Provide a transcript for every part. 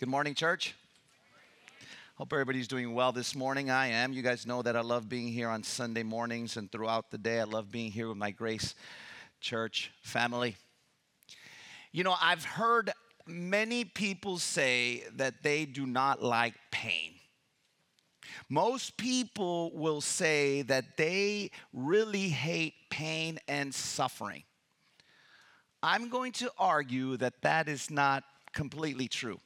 Good morning, church. Hope everybody's doing well this morning. I am. You guys know that I love being here on Sunday mornings and throughout the day. I love being here with my Grace Church family. You know, I've heard many people say that they do not like pain. Most people will say that they really hate pain and suffering. I'm going to argue that that is not completely true.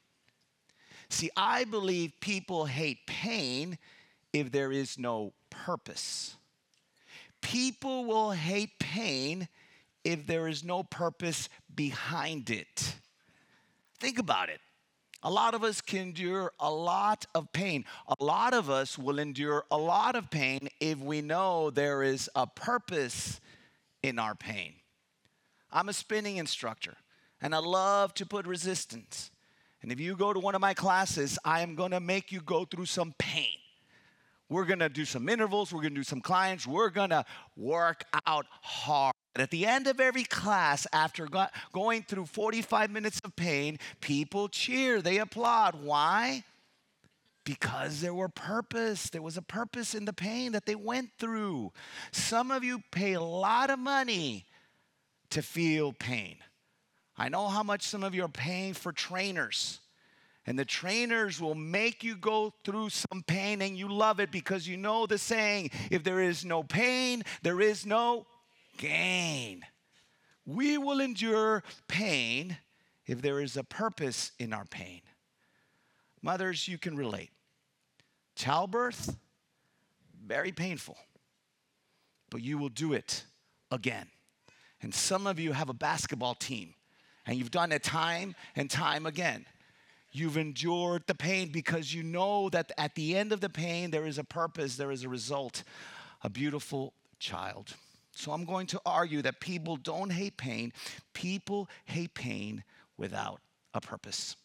See, I believe people hate pain if there is no purpose. People will hate pain if there is no purpose behind it. Think about it. A lot of us can endure a lot of pain. A lot of us will endure a lot of pain if we know there is a purpose in our pain. I'm a spinning instructor and I love to put resistance. And if you go to one of my classes, I am gonna make you go through some pain. We're gonna do some intervals, we're gonna do some clients, we're gonna work out hard. At the end of every class, after go- going through 45 minutes of pain, people cheer, they applaud. Why? Because there were purpose. There was a purpose in the pain that they went through. Some of you pay a lot of money to feel pain. I know how much some of you are paying for trainers. And the trainers will make you go through some pain and you love it because you know the saying if there is no pain, there is no gain. We will endure pain if there is a purpose in our pain. Mothers, you can relate. Childbirth, very painful, but you will do it again. And some of you have a basketball team, and you've done it time and time again. You've endured the pain because you know that at the end of the pain, there is a purpose, there is a result, a beautiful child. So I'm going to argue that people don't hate pain, people hate pain without a purpose.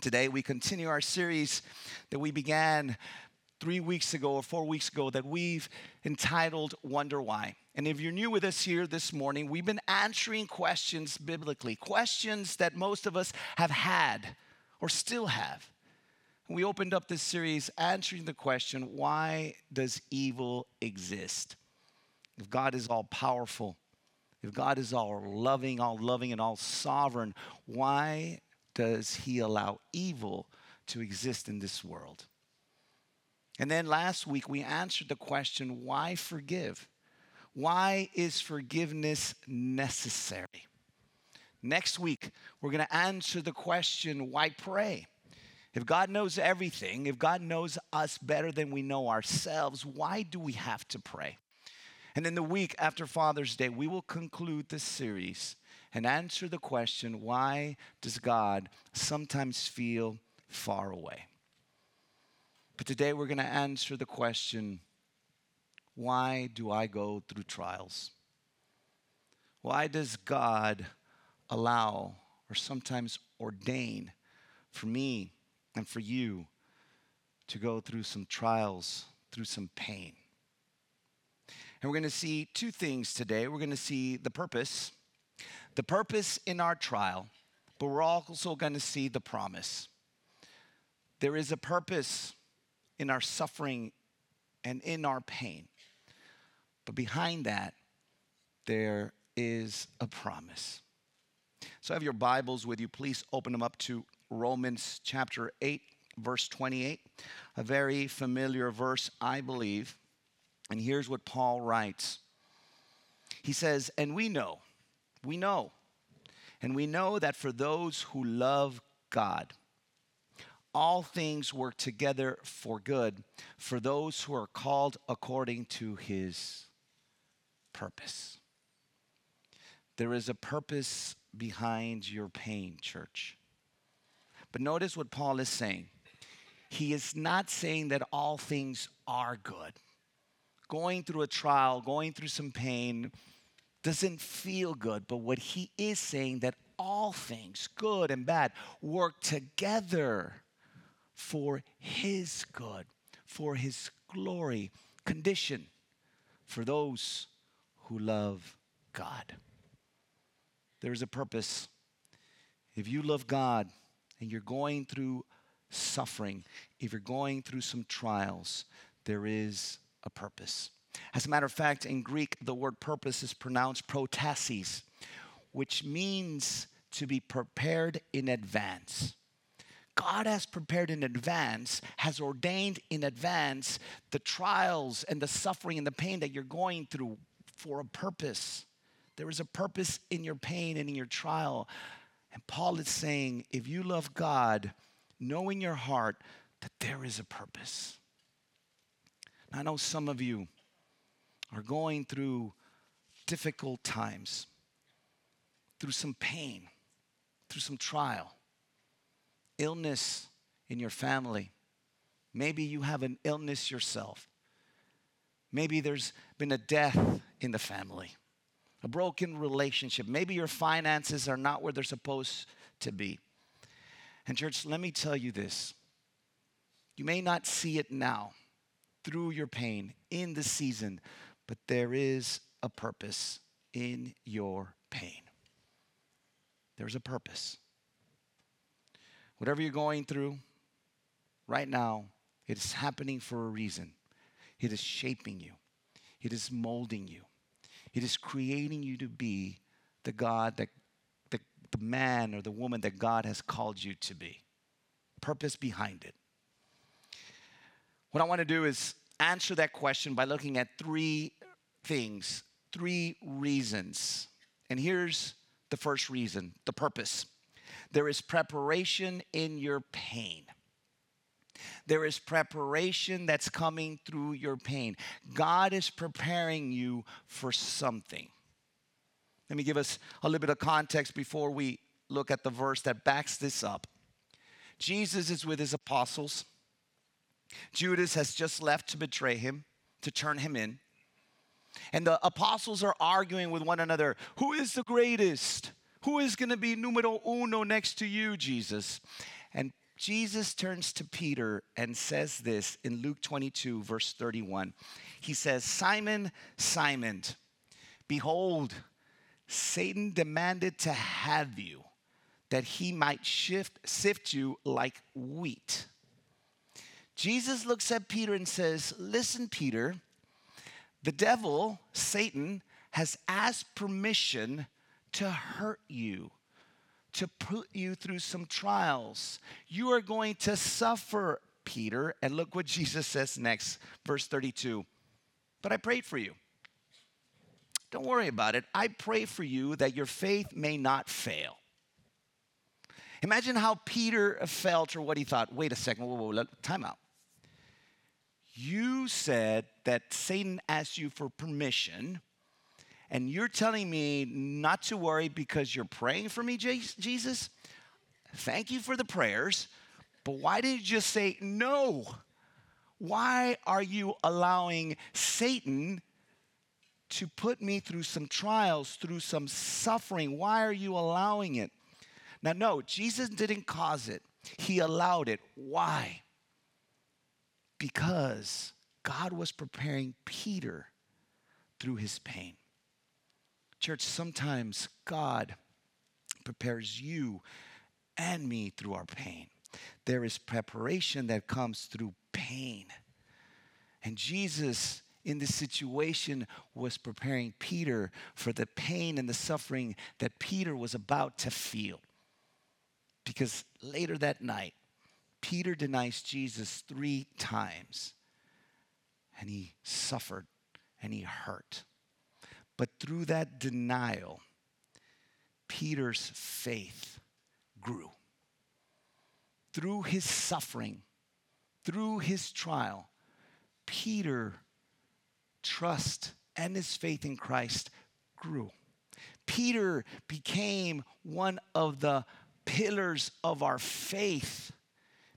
Today, we continue our series that we began three weeks ago or four weeks ago that we've entitled Wonder Why. And if you're new with us here this morning, we've been answering questions biblically, questions that most of us have had or still have. We opened up this series answering the question why does evil exist? if God is all powerful, if God is all loving, all loving, and all sovereign, why does He allow evil to exist in this world? And then last week we answered the question why forgive? Why is forgiveness necessary? Next week, we're going to answer the question why pray? If God knows everything, if God knows us better than we know ourselves, why do we have to pray? And in the week after Father's Day, we will conclude this series and answer the question why does God sometimes feel far away? But today we're going to answer the question why do I go through trials? Why does God allow or sometimes ordain for me and for you to go through some trials, through some pain? And we're going to see two things today. We're going to see the purpose, the purpose in our trial, but we're also going to see the promise. There is a purpose in our suffering and in our pain. But behind that, there is a promise. So, have your Bibles with you. Please open them up to Romans chapter 8, verse 28, a very familiar verse, I believe. And here's what Paul writes He says, And we know, we know, and we know that for those who love God, all things work together for good for those who are called according to his purpose. There is a purpose behind your pain, church. But notice what Paul is saying. He is not saying that all things are good going through a trial, going through some pain, doesn't feel good. But what he is saying that all things, good and bad, work together for his good, for his glory, condition for those who love God. There's a purpose. If you love God and you're going through suffering, if you're going through some trials, there is a purpose. As a matter of fact, in Greek, the word purpose is pronounced protasis, which means to be prepared in advance. God has prepared in advance, has ordained in advance the trials and the suffering and the pain that you're going through for a purpose. There is a purpose in your pain and in your trial. And Paul is saying, if you love God, know in your heart that there is a purpose. I know some of you are going through difficult times, through some pain, through some trial, illness in your family. Maybe you have an illness yourself. Maybe there's been a death in the family, a broken relationship. Maybe your finances are not where they're supposed to be. And, church, let me tell you this you may not see it now through your pain in the season, but there is a purpose in your pain. There's a purpose. Whatever you're going through right now, it is happening for a reason. It is shaping you, it is molding you, it is creating you to be the God that the, the man or the woman that God has called you to be. Purpose behind it. What I want to do is answer that question by looking at three things, three reasons. And here's the first reason the purpose. There is preparation in your pain. There is preparation that's coming through your pain. God is preparing you for something. Let me give us a little bit of context before we look at the verse that backs this up. Jesus is with his apostles. Judas has just left to betray him, to turn him in. And the apostles are arguing with one another who is the greatest? Who is going to be numero uno next to you, Jesus? And Jesus turns to Peter and says this in Luke 22, verse 31. He says, Simon, Simon, behold, Satan demanded to have you that he might shift, sift you like wheat. Jesus looks at Peter and says, Listen, Peter, the devil, Satan, has asked permission to hurt you, to put you through some trials. You are going to suffer, Peter. And look what Jesus says next, verse 32. But I prayed for you. Don't worry about it. I pray for you that your faith may not fail. Imagine how Peter felt or what he thought. Wait a second, whoa, whoa, whoa, time out. You said that Satan asked you for permission, and you're telling me not to worry because you're praying for me, Jesus? Thank you for the prayers, but why did you just say no? Why are you allowing Satan to put me through some trials, through some suffering? Why are you allowing it? Now, no, Jesus didn't cause it, He allowed it. Why? because God was preparing Peter through his pain. Church, sometimes God prepares you and me through our pain. There is preparation that comes through pain. And Jesus, in this situation, was preparing Peter for the pain and the suffering that Peter was about to feel. Because later that night, Peter denies Jesus three times, and he suffered and he hurt. But through that denial, Peter's faith grew. Through his suffering, through his trial, Peter trust and his faith in Christ grew. Peter became one of the pillars of our faith.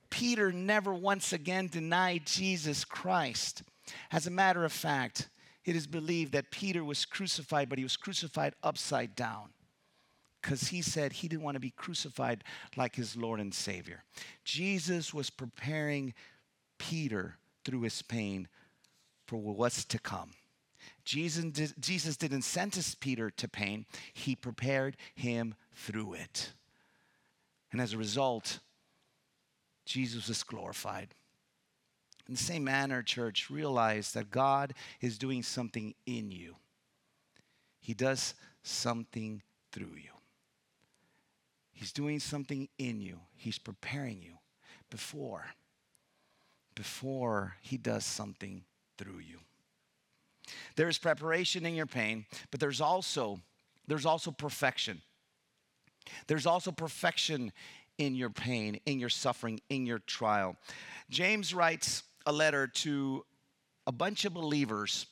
Peter never once again denied Jesus Christ. As a matter of fact, it is believed that Peter was crucified, but he was crucified upside down because he said he didn't want to be crucified like his Lord and Savior. Jesus was preparing Peter through his pain for what's to come. Jesus, did, Jesus didn't sentence Peter to pain, he prepared him through it. And as a result, Jesus was glorified. In the same manner, church, realize that God is doing something in you. He does something through you. He's doing something in you. He's preparing you before before he does something through you. There is preparation in your pain, but there's also there's also perfection. There's also perfection in your pain, in your suffering, in your trial. James writes a letter to a bunch of believers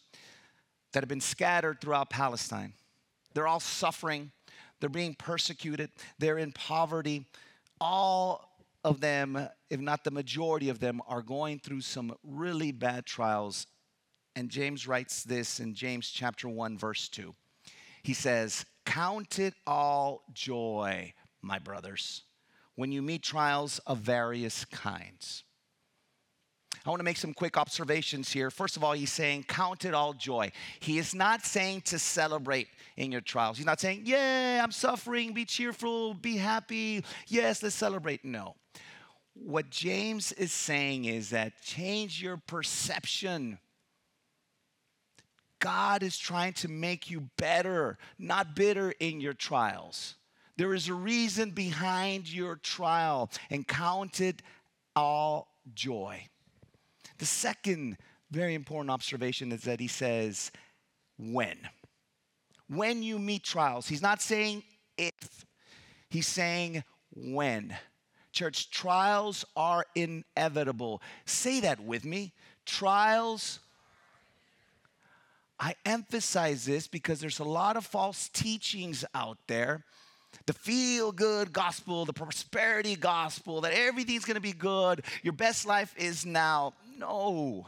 that have been scattered throughout Palestine. They're all suffering, they're being persecuted, they're in poverty. All of them, if not the majority of them, are going through some really bad trials. And James writes this in James chapter 1, verse 2. He says, Count it all joy, my brothers, when you meet trials of various kinds. I want to make some quick observations here. First of all, he's saying, Count it all joy. He is not saying to celebrate in your trials. He's not saying, Yeah, I'm suffering, be cheerful, be happy. Yes, let's celebrate. No. What James is saying is that change your perception. God is trying to make you better, not bitter in your trials. There is a reason behind your trial, and count it all joy. The second very important observation is that he says, when. When you meet trials, he's not saying if, he's saying when. Church, trials are inevitable. Say that with me. Trials. I emphasize this because there's a lot of false teachings out there. The feel good gospel, the prosperity gospel, that everything's gonna be good, your best life is now. No.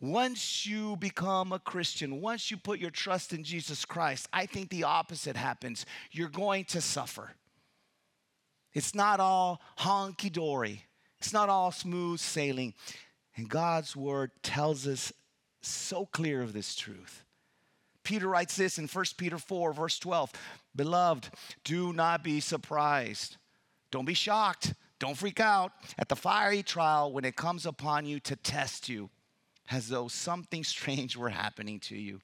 Once you become a Christian, once you put your trust in Jesus Christ, I think the opposite happens. You're going to suffer. It's not all honky dory, it's not all smooth sailing. And God's word tells us so clear of this truth. Peter writes this in 1 Peter 4, verse 12 Beloved, do not be surprised. Don't be shocked. Don't freak out at the fiery trial when it comes upon you to test you, as though something strange were happening to you.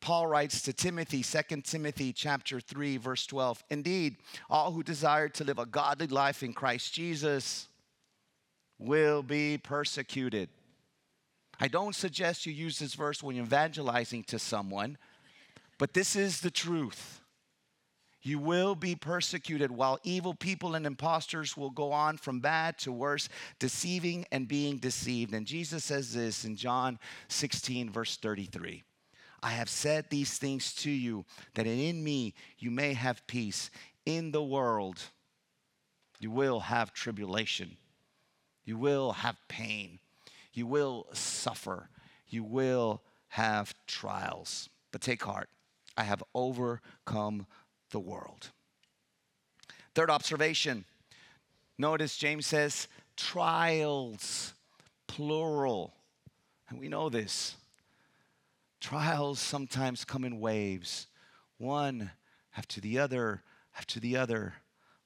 Paul writes to Timothy, 2 Timothy chapter 3 verse 12. Indeed, all who desire to live a godly life in Christ Jesus will be persecuted. I don't suggest you use this verse when you're evangelizing to someone, but this is the truth. You will be persecuted while evil people and impostors will go on from bad to worse, deceiving and being deceived. And Jesus says this in John 16, verse 33. I have said these things to you, that in me you may have peace. In the world, you will have tribulation, you will have pain, you will suffer, you will have trials. But take heart, I have overcome the world. Third observation notice James says trials, plural. And we know this. Trials sometimes come in waves, one after the other, after the other.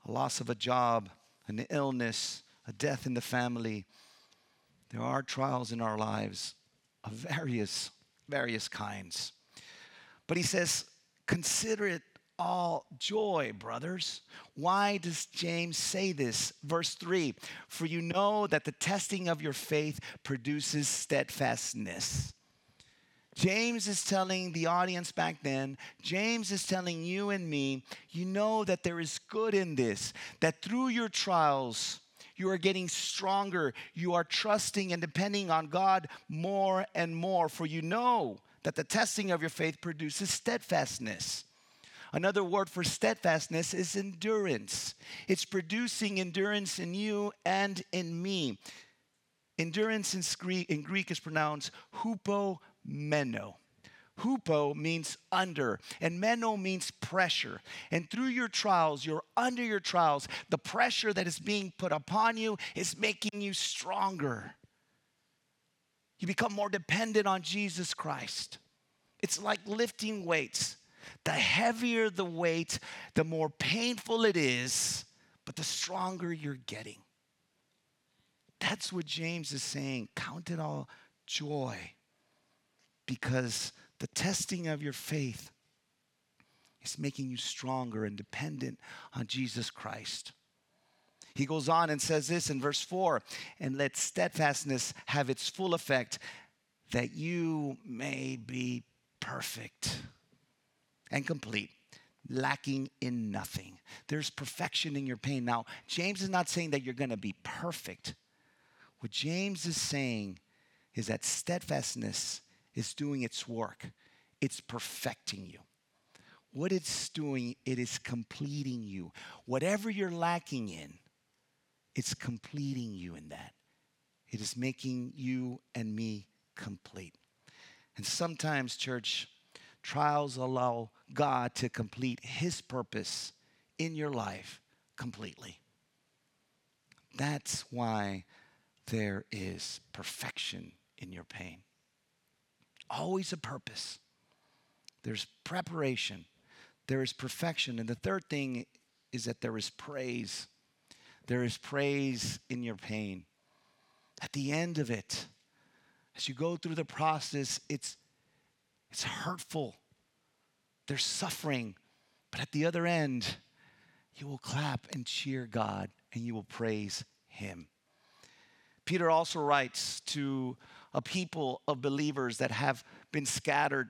A loss of a job, an illness, a death in the family. There are trials in our lives of various, various kinds. But he says, consider it all joy, brothers. Why does James say this? Verse 3 For you know that the testing of your faith produces steadfastness. James is telling the audience back then, James is telling you and me, you know that there is good in this, that through your trials, you are getting stronger. You are trusting and depending on God more and more, for you know that the testing of your faith produces steadfastness. Another word for steadfastness is endurance. It's producing endurance in you and in me. Endurance in Greek, in Greek is pronounced hupo meno. Hupo means under, and meno means pressure. And through your trials, you're under your trials, the pressure that is being put upon you is making you stronger. You become more dependent on Jesus Christ. It's like lifting weights. The heavier the weight, the more painful it is, but the stronger you're getting. That's what James is saying. Count it all joy because the testing of your faith is making you stronger and dependent on Jesus Christ. He goes on and says this in verse 4 and let steadfastness have its full effect, that you may be perfect and complete, lacking in nothing. There's perfection in your pain. Now, James is not saying that you're going to be perfect. What James is saying is that steadfastness is doing its work, it's perfecting you. What it's doing, it is completing you. Whatever you're lacking in, it's completing you in that. It is making you and me complete. And sometimes, church, trials allow God to complete His purpose in your life completely. That's why there is perfection in your pain. Always a purpose. There's preparation, there is perfection. And the third thing is that there is praise. There is praise in your pain. At the end of it, as you go through the process, it's, it's hurtful. There's suffering. But at the other end, you will clap and cheer God and you will praise Him. Peter also writes to a people of believers that have been scattered,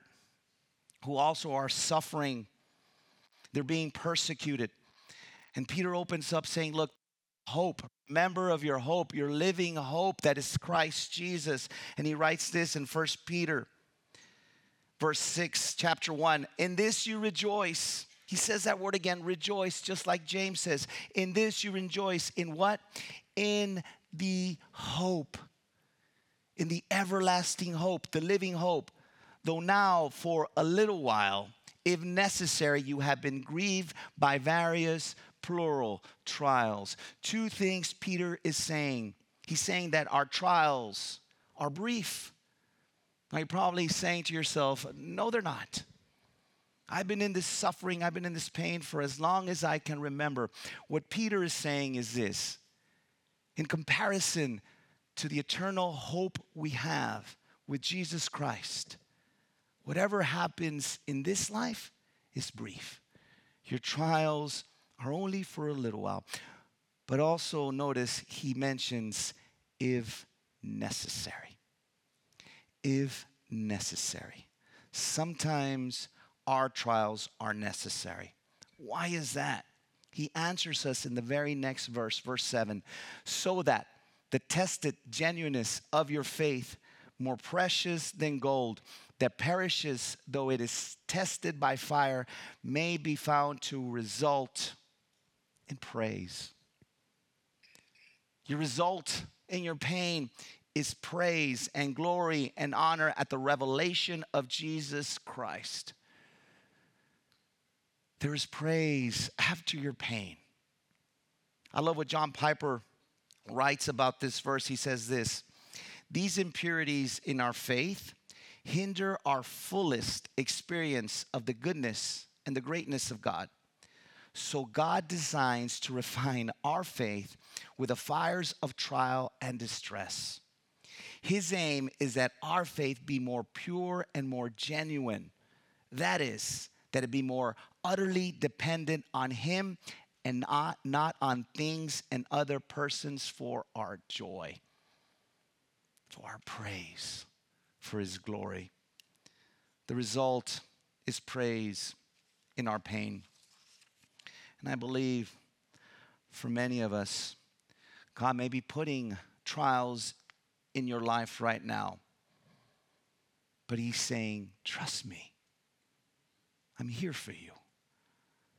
who also are suffering. They're being persecuted. And Peter opens up saying, Look, hope. Remember of your hope, your living hope that is Christ Jesus. And he writes this in First Peter, verse 6, chapter 1. In this you rejoice. He says that word again, rejoice, just like James says. In this you rejoice. In what? In the hope, in the everlasting hope, the living hope. Though now, for a little while, if necessary, you have been grieved by various plural trials. Two things Peter is saying. He's saying that our trials are brief. Now you're probably saying to yourself, no, they're not. I've been in this suffering, I've been in this pain for as long as I can remember. What Peter is saying is this in comparison to the eternal hope we have with Jesus Christ, whatever happens in this life is brief. Your trials are only for a little while. But also notice he mentions if necessary. If necessary. Sometimes our trials are necessary. Why is that? He answers us in the very next verse, verse 7 so that the tested genuineness of your faith, more precious than gold, that perishes though it is tested by fire, may be found to result in praise. Your result in your pain is praise and glory and honor at the revelation of Jesus Christ. There is praise after your pain. I love what John Piper writes about this verse. He says this These impurities in our faith hinder our fullest experience of the goodness and the greatness of God. So God designs to refine our faith with the fires of trial and distress. His aim is that our faith be more pure and more genuine. That is, that it be more utterly dependent on Him and not, not on things and other persons for our joy, for our praise, for His glory. The result is praise in our pain. And I believe for many of us, God may be putting trials in your life right now. But He's saying, Trust me. I'm here for you.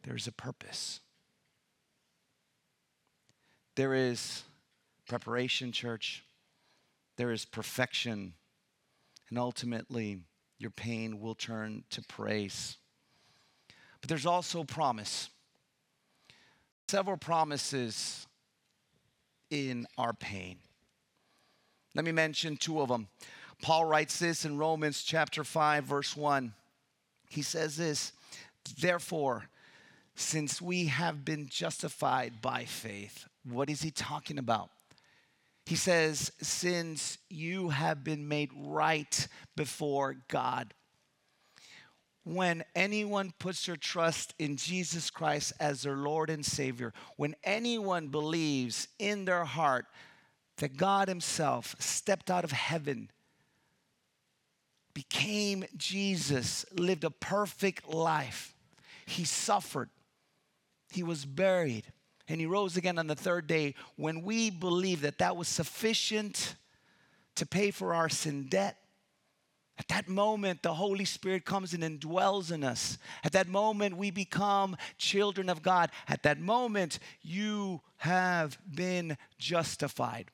There's a purpose. There is preparation, church. There is perfection. And ultimately, your pain will turn to praise. But there's also promise several promises in our pain. Let me mention two of them. Paul writes this in Romans chapter 5, verse 1. He says this Therefore, since we have been justified by faith. What is he talking about? He says, since you have been made right before God. When anyone puts their trust in Jesus Christ as their Lord and Savior, when anyone believes in their heart that God Himself stepped out of heaven, became Jesus, lived a perfect life, He suffered, He was buried, and he rose again on the third day, when we believe that that was sufficient to pay for our sin debt, at that moment, the Holy Spirit comes and indwells in us. At that moment, we become children of God. At that moment, you have been justified.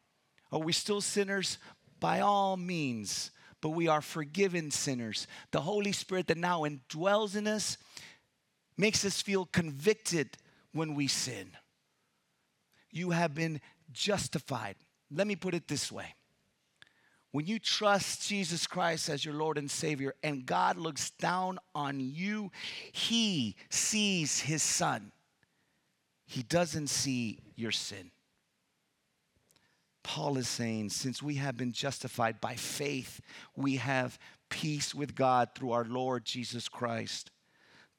Are we still sinners? By all means, but we are forgiven sinners. The Holy Spirit that now indwells in us makes us feel convicted when we sin you have been justified. Let me put it this way when you trust Jesus Christ as your Lord and Savior, and God looks down on you, He sees His Son. He doesn't see your sin. Paul is saying, since we have been justified by faith, we have peace with God through our Lord Jesus Christ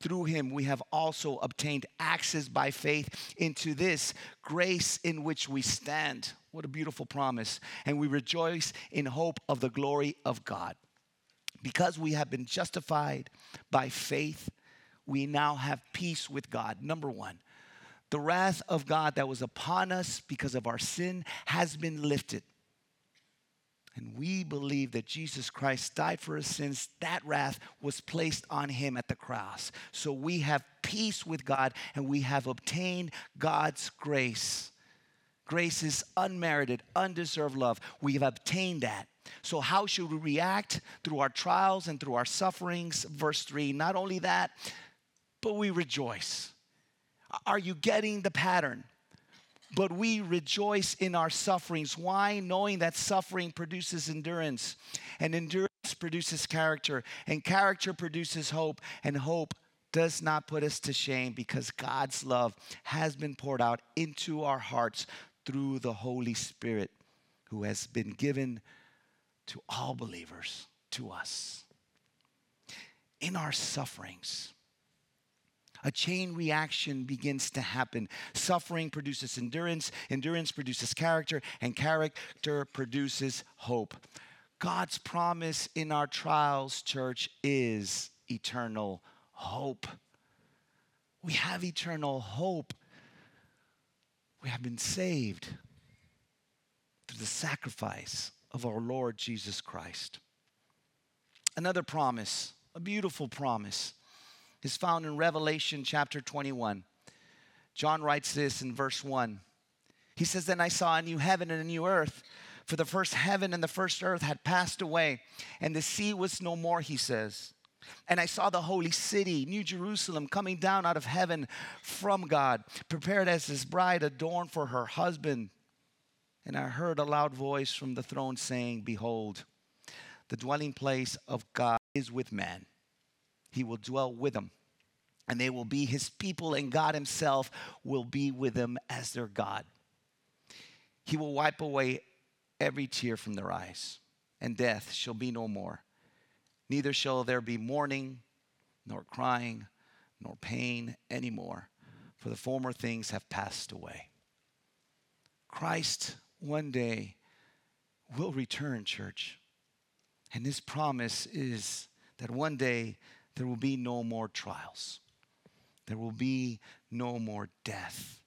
through him we have also obtained access by faith into this grace in which we stand. What a beautiful promise. And we rejoice in hope of the glory of God. Because we have been justified by faith, we now have peace with God. Number one, the wrath of God that was upon us because of our sin has been lifted and we believe that Jesus Christ died for our sins, that wrath was placed on him at the cross. So we have peace with God and we have obtained God's grace. Grace is unmerited, undeserved love. We have obtained that. So, how should we react through our trials and through our sufferings? Verse 3 Not only that, but we rejoice. Are you getting the pattern? but we rejoice in our sufferings. Why? Knowing that suffering produces endurance, and endurance produces character, and character produces hope, and hope does not put us to shame because God's love has been poured out into our hearts through the Holy Spirit who has been given to all believers, to us. In our sufferings, a chain reaction begins to happen. Suffering produces endurance, endurance produces character, and character produces hope. God's promise in our trials, church, is eternal hope. We have eternal hope. We have been saved through the sacrifice of our Lord Jesus Christ. Another promise, a beautiful promise is found in Revelation chapter 21. John writes this in verse 1. He says, Then I saw a new heaven and a new earth, for the first heaven and the first earth had passed away, and the sea was no more, he says. And I saw the holy city, New Jerusalem, coming down out of heaven from God, prepared as his bride adorned for her husband. And I heard a loud voice from the throne saying, Behold, the dwelling place of God is with man he will dwell with them. And they will be his people, and God himself will be with them as their God. He will wipe away every tear from their eyes, and death shall be no more. Neither shall there be mourning, nor crying, nor pain anymore, for the former things have passed away. Christ one day will return, church. And this promise is that one day there will be no more trials. There will be no more death,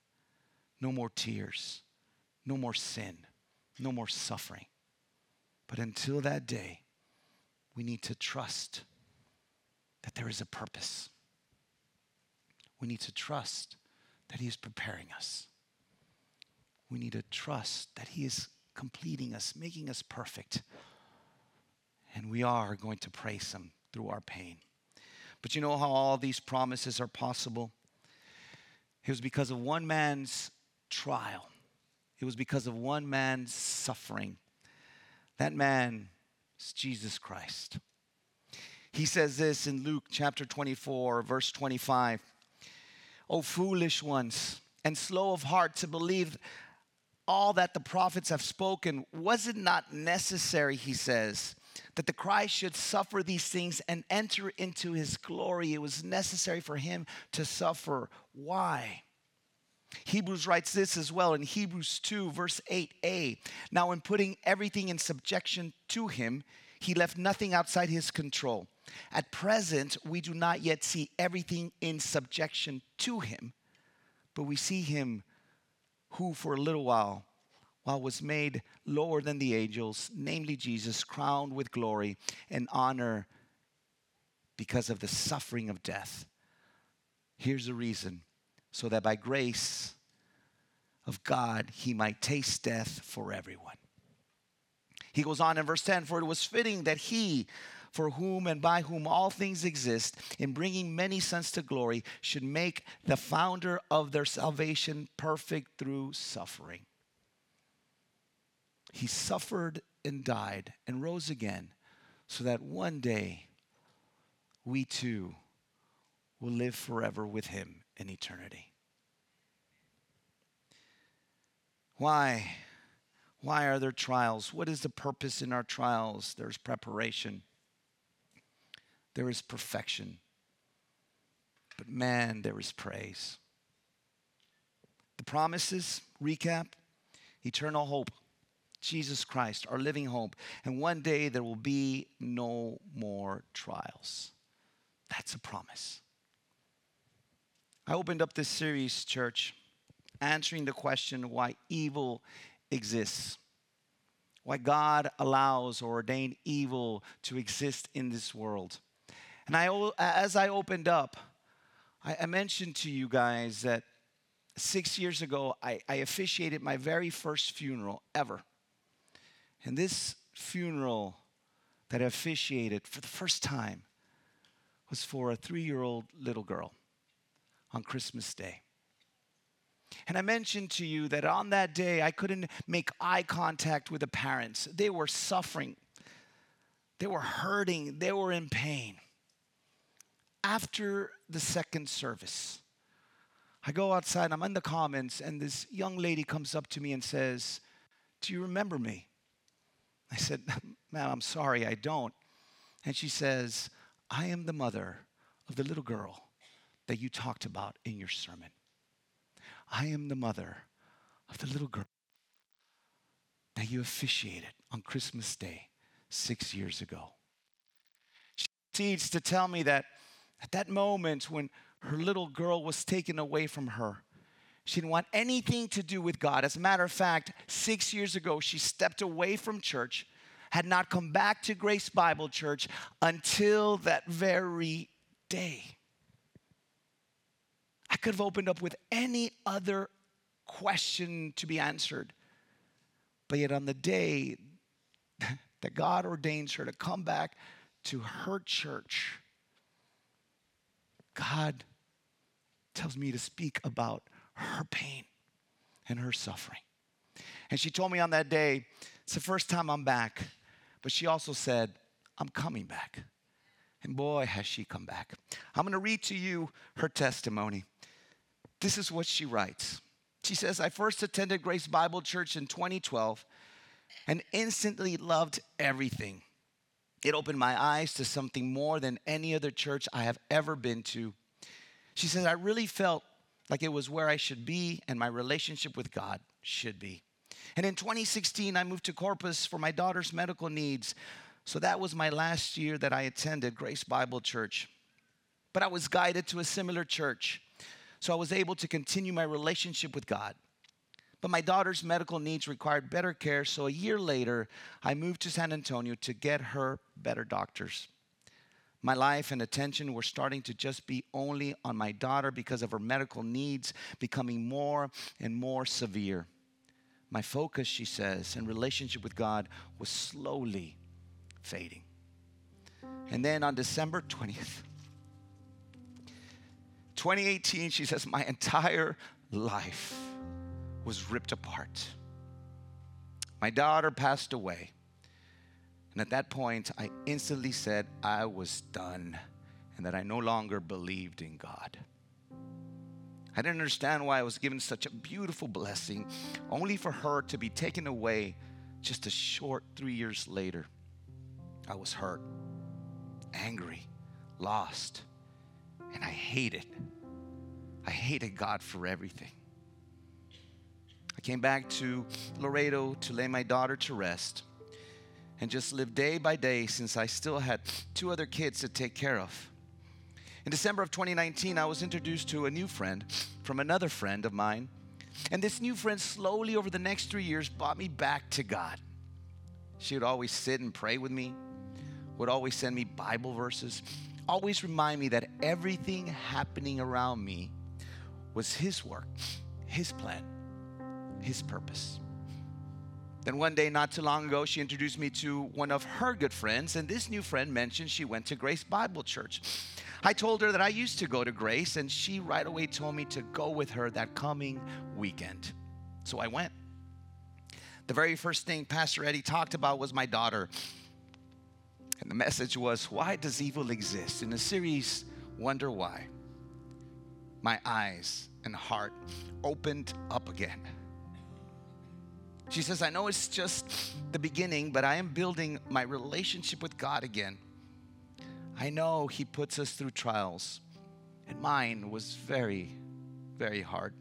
no more tears, no more sin, no more suffering. But until that day, we need to trust that there is a purpose. We need to trust that He is preparing us. We need to trust that He is completing us, making us perfect. And we are going to praise Him through our pain. But you know how all these promises are possible? It was because of one man's trial, it was because of one man's suffering. That man is Jesus Christ. He says this in Luke chapter 24, verse 25. O foolish ones, and slow of heart to believe all that the prophets have spoken. Was it not necessary, he says, that the Christ should suffer these things and enter into his glory? It was necessary for him to suffer. Why? Hebrews writes this as well in Hebrews 2, verse 8a. Now, in putting everything in subjection to him, he left nothing outside his control. At present, we do not yet see everything in subjection to him, but we see him who for a little while, while was made lower than the angels, namely Jesus, crowned with glory and honor because of the suffering of death. Here's the reason so that by grace of God he might taste death for everyone. He goes on in verse 10 For it was fitting that he, for whom and by whom all things exist, in bringing many sons to glory, should make the founder of their salvation perfect through suffering. He suffered and died and rose again so that one day we too will live forever with him in eternity. Why? Why are there trials? What is the purpose in our trials? There's preparation, there is perfection. But man, there is praise. The promises, recap, eternal hope, Jesus Christ, our living hope. And one day there will be no more trials. That's a promise. I opened up this series, church, answering the question why evil exists, why God allows or ordained evil to exist in this world. And I, as I opened up, I, mentioned to you guys that six years ago, I, I officiated my very first funeral ever. And this funeral that I officiated for the first time was for a three year old little girl on Christmas Day. And I mentioned to you that on that day, I couldn't make eye contact with the parents. They were suffering, they were hurting, they were in pain. After the second service, I go outside, I'm in the comments, and this young lady comes up to me and says, Do you remember me? I said, Ma'am, I'm sorry, I don't. And she says, I am the mother of the little girl that you talked about in your sermon. I am the mother of the little girl that you officiated on Christmas Day six years ago. She proceeds to tell me that at that moment when her little girl was taken away from her, she didn't want anything to do with God. As a matter of fact, six years ago, she stepped away from church, had not come back to Grace Bible Church until that very day. I could have opened up with any other question to be answered. But yet, on the day that God ordains her to come back to her church, God tells me to speak about her pain and her suffering. And she told me on that day, it's the first time I'm back, but she also said, I'm coming back. And boy, has she come back. I'm going to read to you her testimony. This is what she writes. She says, I first attended Grace Bible Church in 2012 and instantly loved everything. It opened my eyes to something more than any other church I have ever been to. She says, I really felt like it was where I should be and my relationship with God should be. And in 2016, I moved to Corpus for my daughter's medical needs. So that was my last year that I attended Grace Bible Church. But I was guided to a similar church so I was able to continue my relationship with God. But my daughter's medical needs required better care, so a year later, I moved to San Antonio to get her better doctors. My life and attention were starting to just be only on my daughter because of her medical needs becoming more and more severe. My focus, she says, and relationship with God was slowly fading. And then on December 20th, 2018, she says, My entire life was ripped apart. My daughter passed away. And at that point, I instantly said I was done and that I no longer believed in God. I didn't understand why I was given such a beautiful blessing, only for her to be taken away just a short three years later. I was hurt, angry, lost, and I hated. I hated God for everything. I came back to Laredo to lay my daughter to rest and just live day by day since I still had two other kids to take care of. In December of 2019, I was introduced to a new friend from another friend of mine. And this new friend slowly over the next three years brought me back to God. She would always sit and pray with me, would always send me Bible verses, always remind me that everything happening around me was His work, His plan, His purpose. Then one day, not too long ago, she introduced me to one of her good friends, and this new friend mentioned she went to Grace Bible Church. I told her that I used to go to Grace, and she right away told me to go with her that coming weekend. So I went. The very first thing Pastor Eddie talked about was my daughter. And the message was, Why does evil exist? In the series, Wonder Why, my eyes and heart opened up again. She says, I know it's just the beginning, but I am building my relationship with God again. I know He puts us through trials, and mine was very, very hard.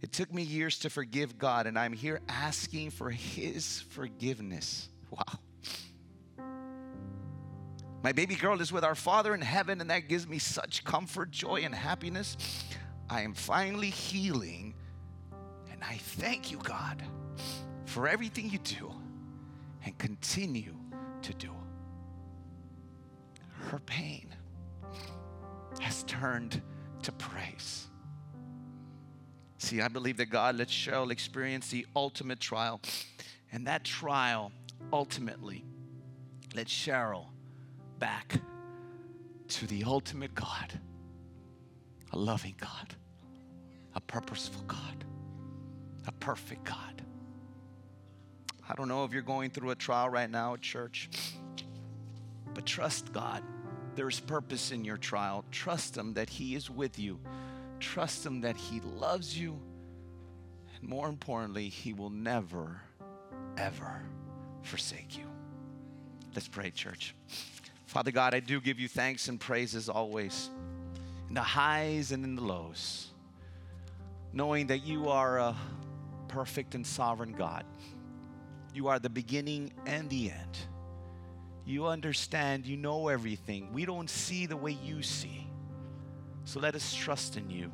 It took me years to forgive God, and I'm here asking for His forgiveness. Wow. My baby girl is with our Father in heaven, and that gives me such comfort, joy, and happiness. I am finally healing and I thank you, God, for everything you do and continue to do. Her pain has turned to praise. See, I believe that God let Cheryl experience the ultimate trial, and that trial ultimately led Cheryl back to the ultimate God, a loving God, a purposeful God a perfect God. I don't know if you're going through a trial right now church, but trust God. There's purpose in your trial. Trust Him that He is with you. Trust Him that He loves you. And more importantly, He will never, ever forsake you. Let's pray, church. Father God, I do give you thanks and praises always, in the highs and in the lows, knowing that you are a perfect and sovereign God. You are the beginning and the end. You understand, you know everything. We don't see the way you see. So let us trust in you.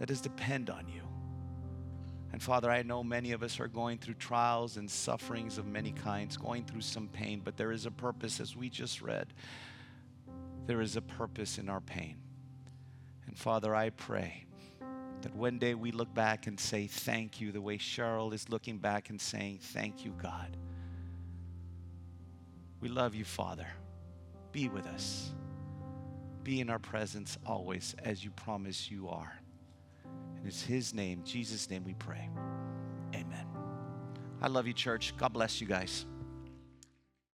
Let us depend on you. And Father, I know many of us are going through trials and sufferings of many kinds, going through some pain, but there is a purpose, as we just read. There is a purpose in our pain. And Father, I pray that one day we look back and say, Thank you, the way Cheryl is looking back and saying, Thank you, God. We love you, Father. Be with us. Be in our presence always as you promise you are. And it's His name, Jesus' name, we pray. Amen. I love you, church. God bless you guys.